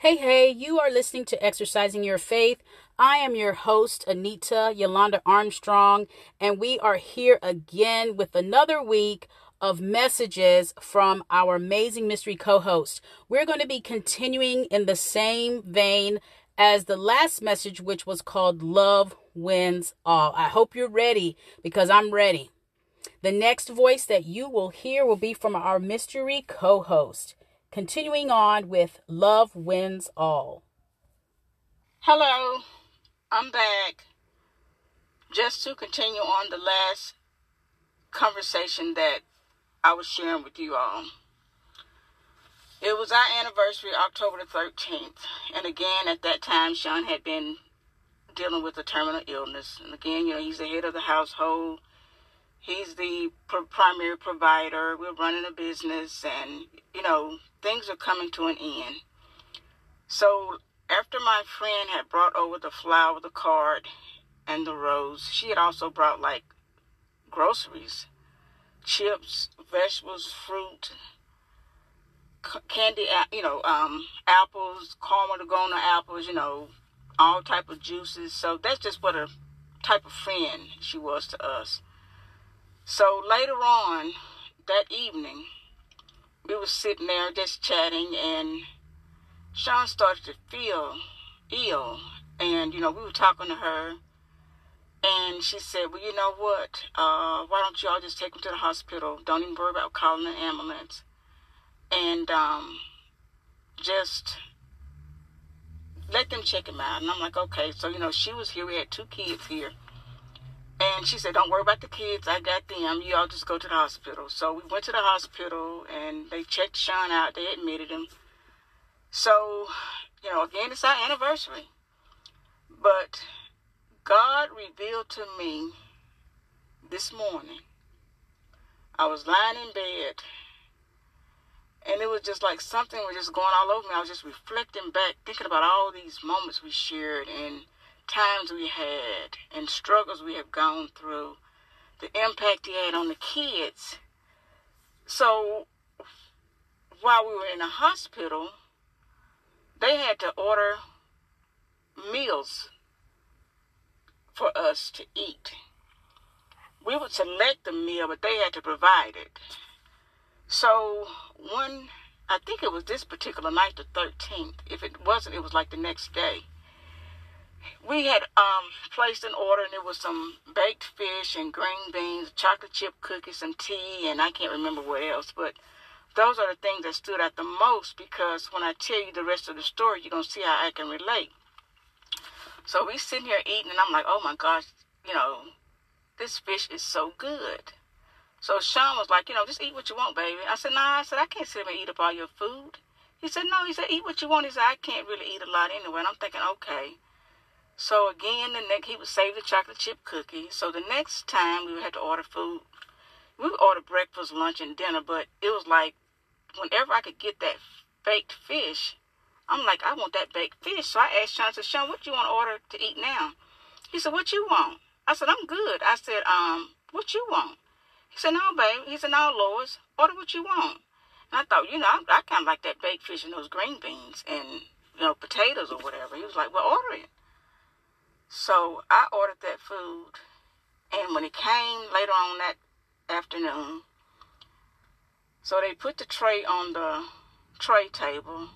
Hey, hey, you are listening to Exercising Your Faith. I am your host, Anita Yolanda Armstrong, and we are here again with another week of messages from our amazing mystery co host. We're going to be continuing in the same vein as the last message, which was called Love Wins All. I hope you're ready because I'm ready. The next voice that you will hear will be from our mystery co host. Continuing on with Love Wins All. Hello, I'm back. Just to continue on the last conversation that I was sharing with you all. It was our anniversary, October the 13th. And again, at that time, Sean had been dealing with a terminal illness. And again, you know, he's the head of the household. He's the pr- primary provider. We're running a business, and, you know, things are coming to an end. So after my friend had brought over the flower, the card, and the rose, she had also brought like groceries, chips, vegetables, fruit, candy, you know, um, apples, caramel Gona apples, you know, all type of juices. So that's just what a type of friend she was to us. So later on that evening, we were sitting there just chatting, and Sean started to feel ill. And, you know, we were talking to her, and she said, Well, you know what? Uh, why don't y'all just take him to the hospital? Don't even worry about calling an ambulance. And um, just let them check him out. And I'm like, Okay. So, you know, she was here. We had two kids here. And she said, Don't worry about the kids. I got them. You all just go to the hospital. So we went to the hospital and they checked Sean out. They admitted him. So, you know, again, it's our anniversary. But God revealed to me this morning. I was lying in bed and it was just like something was just going all over me. I was just reflecting back, thinking about all these moments we shared and times we had and struggles we have gone through, the impact he had on the kids. So while we were in the hospital, they had to order meals for us to eat. We would select the meal, but they had to provide it. So one, I think it was this particular night, the 13th. If it wasn't, it was like the next day we had um, placed an order and it was some baked fish and green beans, chocolate chip cookies, some tea, and I can't remember what else. But those are the things that stood out the most because when I tell you the rest of the story, you're going to see how I can relate. So we sitting here eating, and I'm like, oh my gosh, you know, this fish is so good. So Sean was like, you know, just eat what you want, baby. I said, nah, I said, I can't sit here and eat up all your food. He said, no, he said, eat what you want. He said, I can't really eat a lot anyway. And I'm thinking, okay. So again, the next he would save the chocolate chip cookie. So the next time we would have to order food, we would order breakfast, lunch, and dinner. But it was like whenever I could get that baked fish, I'm like, I want that baked fish. So I asked Sean, I said, Sean, what you want to order to eat now? He said, What you want? I said, I'm good. I said, um, what you want? He said, No, babe. He said, No, Lois, order what you want. And I thought, you know, I, I kind of like that baked fish and those green beans and you know potatoes or whatever. He was like, Well, order it. So I ordered that food, and when it came later on that afternoon, so they put the tray on the tray table,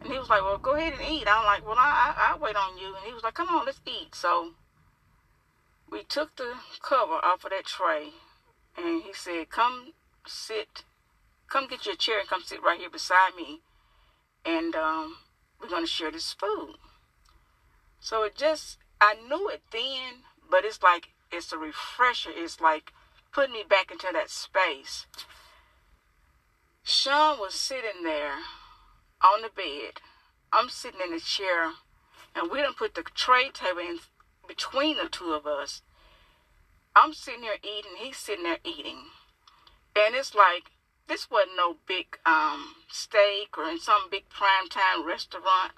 and he was like, "Well, go ahead and eat." I'm like, "Well, I I, I wait on you," and he was like, "Come on, let's eat." So we took the cover off of that tray, and he said, "Come sit, come get your chair and come sit right here beside me, and um, we're gonna share this food." So it just I knew it then, but it's like it's a refresher. It's like putting me back into that space. Sean was sitting there on the bed. I'm sitting in the chair, and we didn't put the tray table in between the two of us. I'm sitting there eating, he's sitting there eating. And it's like this wasn't no big um, steak or in some big prime time restaurant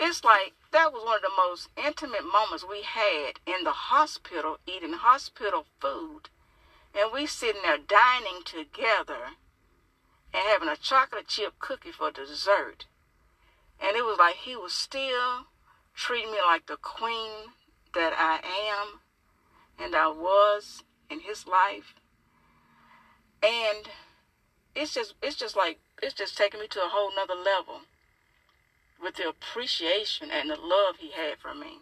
it's like that was one of the most intimate moments we had in the hospital eating hospital food. And we sitting there dining together and having a chocolate chip cookie for dessert. And it was like he was still treating me like the queen that I am and I was in his life. And it's just it's just like it's just taking me to a whole nother level the appreciation and the love he had for me.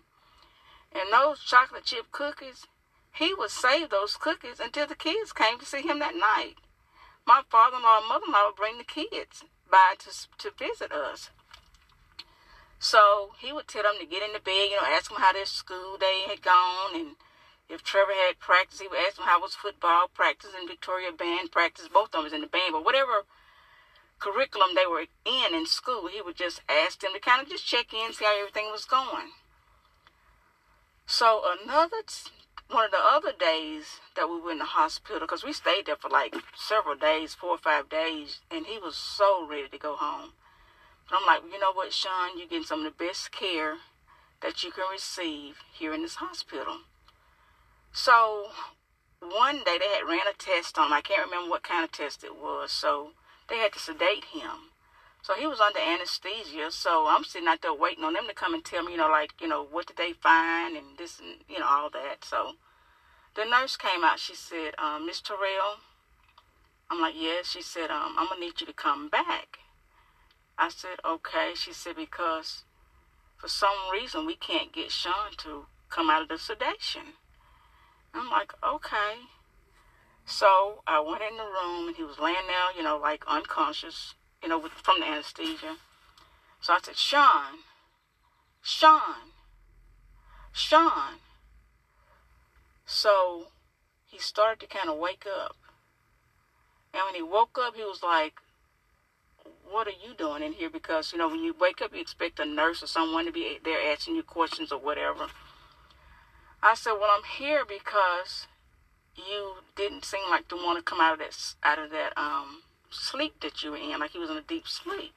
And those chocolate chip cookies, he would save those cookies until the kids came to see him that night. My father-in-law and mother-in-law would bring the kids by to, to visit us. So he would tell them to get in the bed, you know, ask them how their school day had gone, and if Trevor had practice, he would ask them how was football practice and Victoria band practice. Both of them was in the band, but whatever curriculum they were in in school, he would just ask them to kind of just check in, see how everything was going. So another one of the other days that we were in the hospital, because we stayed there for like several days, four or five days, and he was so ready to go home. But I'm like, you know what, Sean, you're getting some of the best care that you can receive here in this hospital. So one day they had ran a test on him. I can't remember what kind of test it was. So they had to sedate him. So he was under anesthesia. So I'm sitting out there waiting on them to come and tell me, you know, like, you know, what did they find and this and, you know, all that. So the nurse came out. She said, um, Miss Terrell. I'm like, yes. She said, um, I'm going to need you to come back. I said, okay. She said, because for some reason we can't get Sean to come out of the sedation. I'm like, okay. So I went in the room and he was laying there, you know, like unconscious, you know, with, from the anesthesia. So I said, Sean, Sean, Sean. So he started to kind of wake up. And when he woke up, he was like, what are you doing in here? Because, you know, when you wake up, you expect a nurse or someone to be there asking you questions or whatever. I said, well, I'm here because you didn't seem like to want to come out of that out of that um, sleep that you were in, like you was in a deep sleep.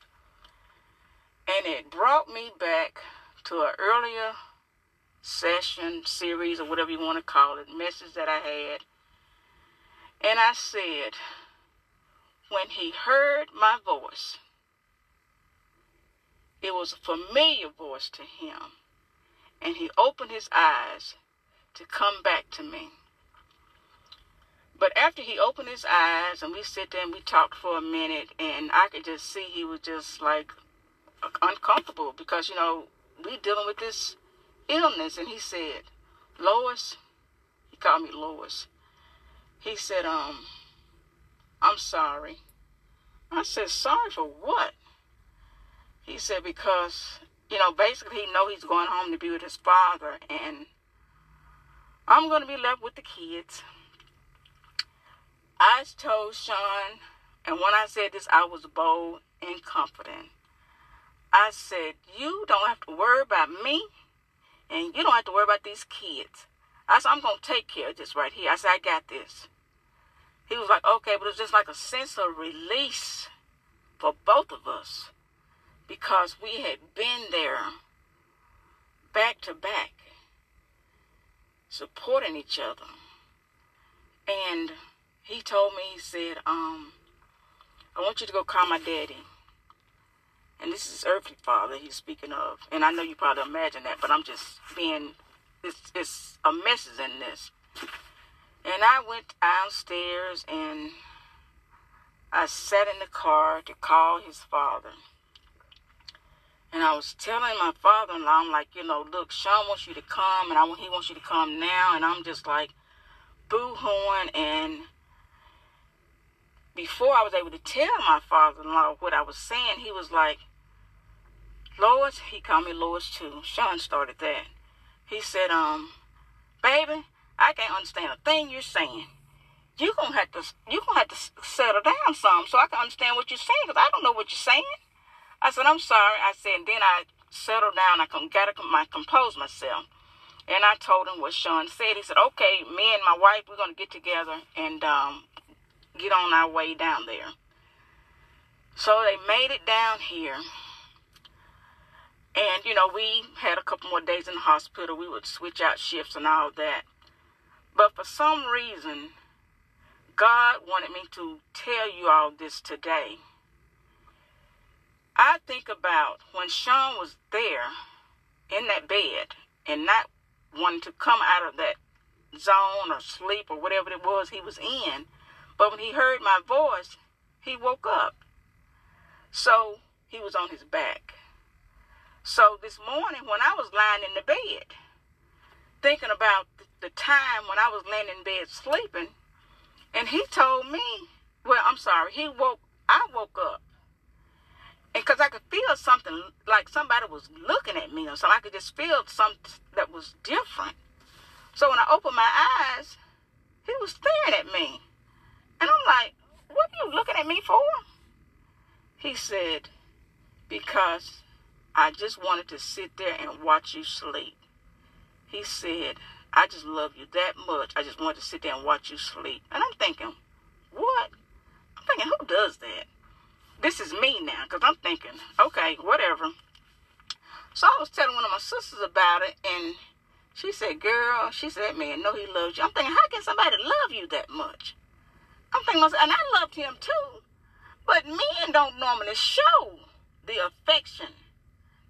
And it brought me back to an earlier session, series, or whatever you want to call it, message that I had. And I said, when he heard my voice, it was a familiar voice to him. And he opened his eyes to come back to me. But after he opened his eyes and we sit there and we talked for a minute, and I could just see he was just like uncomfortable because, you know, we dealing with this illness. And he said, Lois, he called me Lois. He said, um, I'm sorry. I said, sorry for what? He said, because, you know, basically he know he's going home to be with his father and I'm going to be left with the kids. I told Sean, and when I said this, I was bold and confident. I said, You don't have to worry about me, and you don't have to worry about these kids. I said, I'm going to take care of this right here. I said, I got this. He was like, Okay, but it was just like a sense of release for both of us because we had been there back to back, supporting each other. And he told me, he said, um, I want you to go call my daddy. And this is earthly father he's speaking of. And I know you probably imagine that, but I'm just being, it's, it's a message in this. And I went downstairs and I sat in the car to call his father. And I was telling my father-in-law, I'm like, you know, look, Sean wants you to come, and I he wants you to come now. And I'm just like, boo-hooing and before I was able to tell my father-in-law what I was saying, he was like, Lois, he called me Lois too. Sean started that. He said, um, baby, I can't understand a thing you're saying. You gonna have to, you gonna have to settle down some so I can understand what you're saying because I don't know what you're saying. I said, I'm sorry. I said, and then I settled down. I got to my compose myself. And I told him what Sean said. He said, okay, me and my wife, we're going to get together and um, get on our way down there. So they made it down here. And, you know, we had a couple more days in the hospital. We would switch out shifts and all that. But for some reason, God wanted me to tell you all this today. I think about when Sean was there in that bed and not wanting to come out of that zone or sleep or whatever it was he was in. But when he heard my voice, he woke up. So he was on his back. So this morning, when I was lying in the bed, thinking about the time when I was laying in bed sleeping, and he told me, well, I'm sorry, he woke, I woke up. And because I could feel something like somebody was looking at me or something, I could just feel something that was different. So when I opened my eyes, he was staring at me. And I'm like, what are you looking at me for? He said, because I just wanted to sit there and watch you sleep. He said, I just love you that much. I just wanted to sit there and watch you sleep. And I'm thinking, what? I'm thinking, who does that? This is me now, because I'm thinking, okay, whatever. So I was telling one of my sisters about it, and she said, girl, she said, man no, he loves you. I'm thinking, how can somebody love you that much? I'm thinking, and I loved him too. But men don't normally show the affection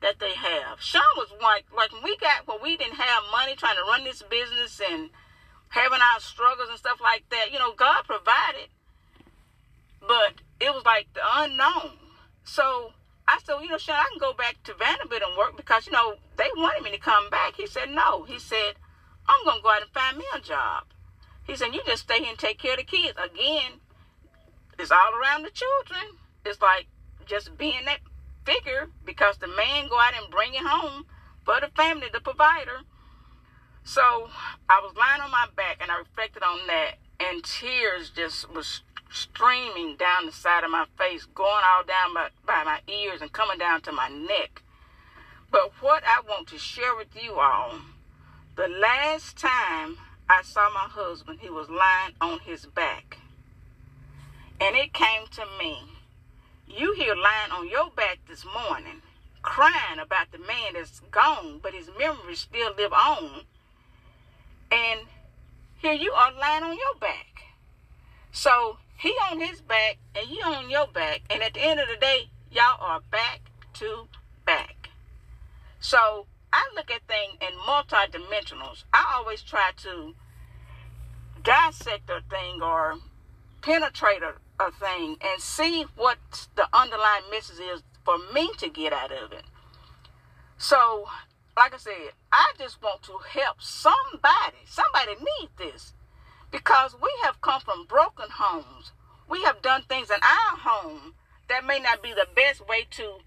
that they have. Sean was like, like when we got, when we didn't have money trying to run this business and having our struggles and stuff like that, you know, God provided. But it was like the unknown. So I said, well, you know, Sean, I can go back to Vanderbilt and work because, you know, they wanted me to come back. He said, no. He said, I'm going to go out and find me a job. He said, you just stay here and take care of the kids. Again, it's all around the children. It's like just being that figure because the man go out and bring it home for the family, the provider. So I was lying on my back and I reflected on that, and tears just was streaming down the side of my face, going all down by, by my ears and coming down to my neck. But what I want to share with you all, the last time I saw my husband, he was lying on his back. And it came to me, you here lying on your back this morning, crying about the man that's gone, but his memories still live on. And here you are lying on your back. So he on his back and you on your back. And at the end of the day, y'all are back to back. So I look at things in multi-dimensionals. I always try to dissect a thing or penetrate a, a thing and see what the underlying message is for me to get out of it. So, like I said, I just want to help somebody. Somebody needs this because we have come from broken homes. We have done things in our home that may not be the best way to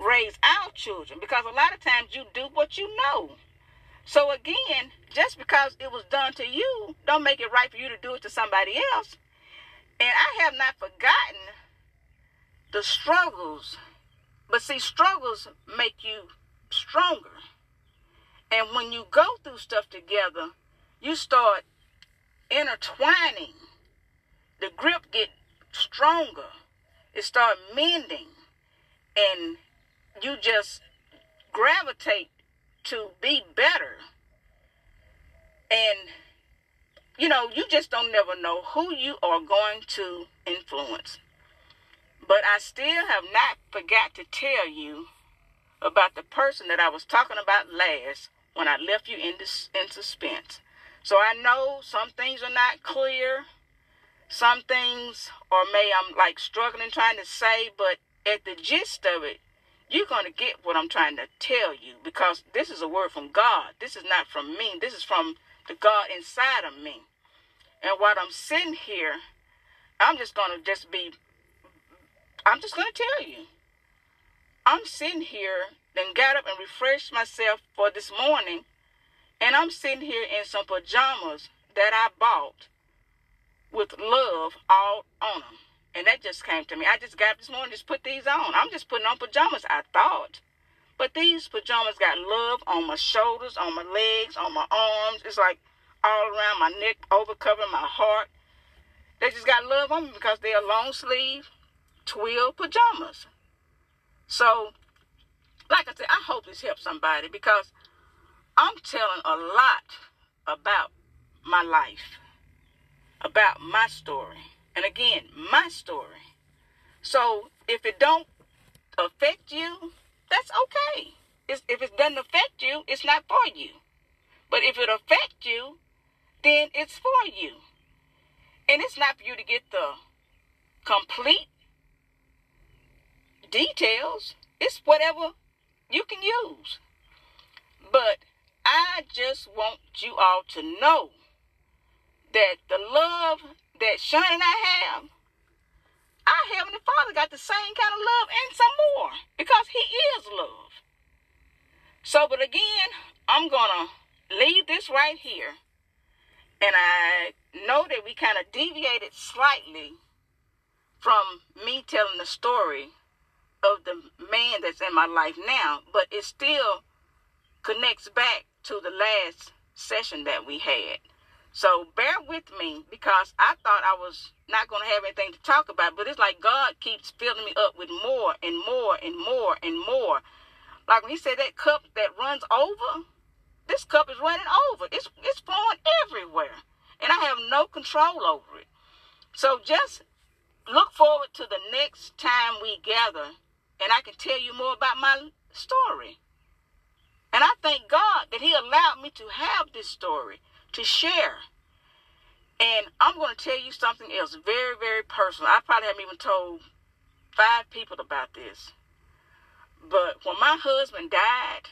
raise our children because a lot of times you do what you know. So again, just because it was done to you, don't make it right for you to do it to somebody else. And I have not forgotten the struggles. But see, struggles make you stronger. And when you go through stuff together, you start intertwining. The grip get stronger. It start mending. And you just gravitate to be better. And you know, you just don't never know who you are going to influence. But I still have not forgot to tell you about the person that I was talking about last when I left you in in suspense. So I know some things are not clear. Some things or may I'm like struggling trying to say, but at the gist of it, you're going to get what I'm trying to tell you because this is a word from God. This is not from me. This is from the God inside of me. And while I'm sitting here, I'm just going to just be, I'm just going to tell you. I'm sitting here, then got up and refreshed myself for this morning. And I'm sitting here in some pajamas that I bought with love all on them. And that just came to me. I just got up this morning, just put these on. I'm just putting on pajamas, I thought. But these pajamas got love on my shoulders, on my legs, on my arms. It's like all around my neck, over covering my heart. They just got love on me because they're long sleeve twill pajamas. So, like I said, I hope this helps somebody because I'm telling a lot about my life, about my story. And again, my story. So if it don't affect you, that's okay. It's, if it doesn't affect you, it's not for you. But if it affects you, then it's for you. And it's not for you to get the complete details. It's whatever you can use. But I just want you all to know that the love that and I have, our Heavenly Father got the same kind of love and some more because He is love. So, but again, I'm going to leave this right here. And I know that we kind of deviated slightly from me telling the story of the man that's in my life now, but it still connects back to the last session that we had. So bear with me because I thought I was not going to have anything to talk about, but it's like God keeps filling me up with more and more and more and more. Like when he said that cup that runs over, this cup is running over. It's it's flowing everywhere. And I have no control over it. So just look forward to the next time we gather and I can tell you more about my story. And I thank God that He allowed me to have this story to share. And I'm going to tell you something else very, very personal. I probably haven't even told five people about this. But when my husband died,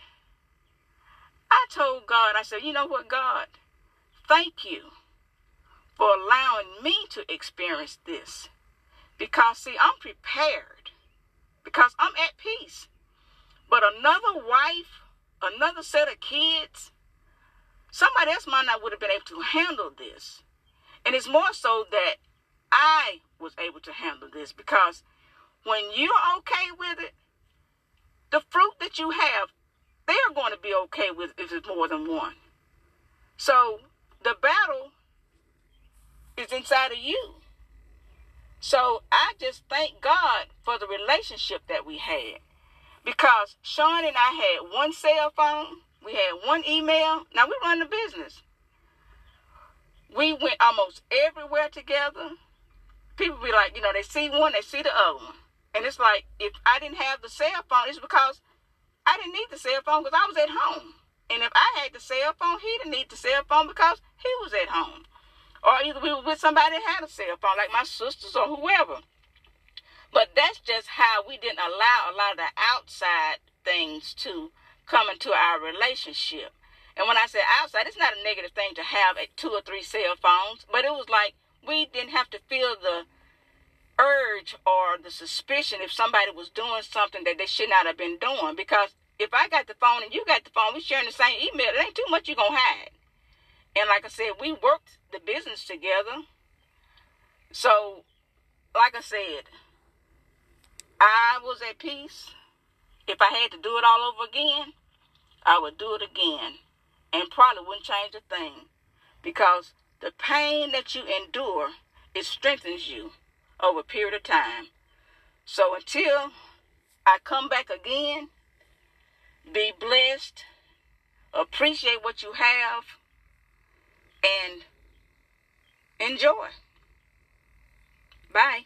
I told God, I said, you know what, God? Thank you for allowing me to experience this. Because, see, I'm prepared because I'm at peace. But another wife, another set of kids, somebody else might not would have been able to handle this. And it's more so that I was able to handle this because when you're okay with it, the fruit that you have, they're going to be okay with if it's more than one. So the battle is inside of you. So I just thank God for the relationship that we had. Because Sean and I had one cell phone, we had one email. Now we run the business. We went almost everywhere together. People be like, you know, they see one, they see the other one. And it's like, if I didn't have the cell phone, it's because I didn't need the cell phone because I was at home. And if I had the cell phone, he didn't need the cell phone because he was at home. Or either we were with somebody that had a cell phone, like my sisters or whoever. But that's just how we didn't allow a lot of the outside things to come into our relationship. And when I say outside, it's not a negative thing to have two or three cell phones, but it was like we didn't have to feel the urge or the suspicion if somebody was doing something that they should not have been doing. Because if I got the phone and you got the phone, we sharing the same email, it ain't too much you gonna hide. And like I said, we worked the business together. So, like I said, I was at peace. If I had to do it all over again, I would do it again and probably wouldn't change a thing because the pain that you endure, it strengthens you over a period of time. So until I come back again, be blessed, appreciate what you have, and enjoy. Bye.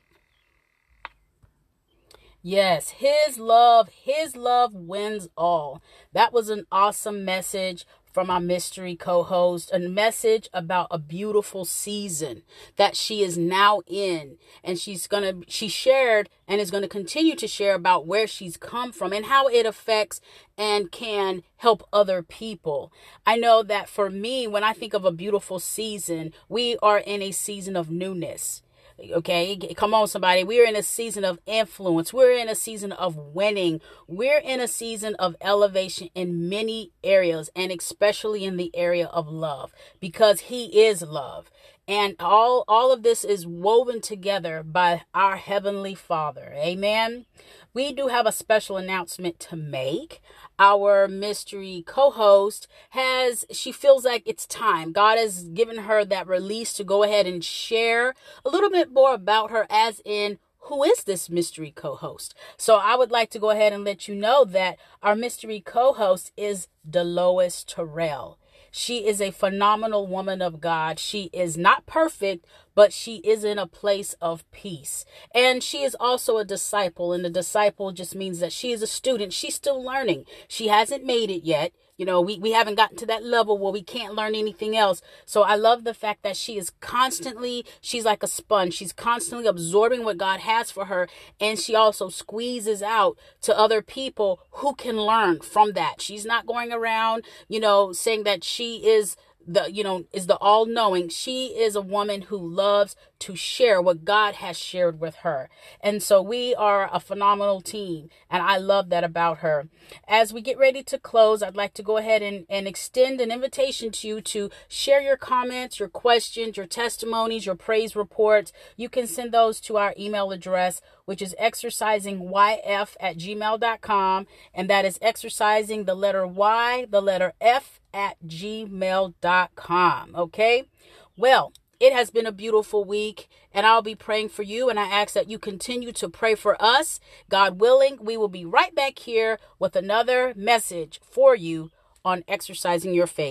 Yes, his love, his love wins all. That was an awesome message from our mystery co-host a message about a beautiful season that she is now in and she's going to she shared and is going to continue to share about where she's come from and how it affects and can help other people. I know that for me when I think of a beautiful season, we are in a season of newness. Okay, come on, somebody. We're in a season of influence. We're in a season of winning. We're in a season of elevation in many areas, and especially in the area of love, because He is love. And all, all of this is woven together by our Heavenly Father. Amen. We do have a special announcement to make our mystery co-host has she feels like it's time god has given her that release to go ahead and share a little bit more about her as in who is this mystery co-host so i would like to go ahead and let you know that our mystery co-host is deloise terrell She is a phenomenal woman of God. She is not perfect, but she is in a place of peace. And she is also a disciple, and a disciple just means that she is a student. She's still learning. She hasn't made it yet. You know, we, we haven't gotten to that level where we can't learn anything else. So I love the fact that she is constantly, she's like a sponge. She's constantly absorbing what God has for her. And she also squeezes out to other people who can learn from that. She's not going around, you know, saying that she is the you know is the all knowing she is a woman who loves to share what god has shared with her and so we are a phenomenal team and i love that about her as we get ready to close i'd like to go ahead and, and extend an invitation to you to share your comments your questions your testimonies your praise reports you can send those to our email address which is exercisingyf at gmail.com and that is exercising the letter y the letter f at gmail.com. Okay? Well, it has been a beautiful week, and I'll be praying for you. And I ask that you continue to pray for us. God willing, we will be right back here with another message for you on exercising your faith.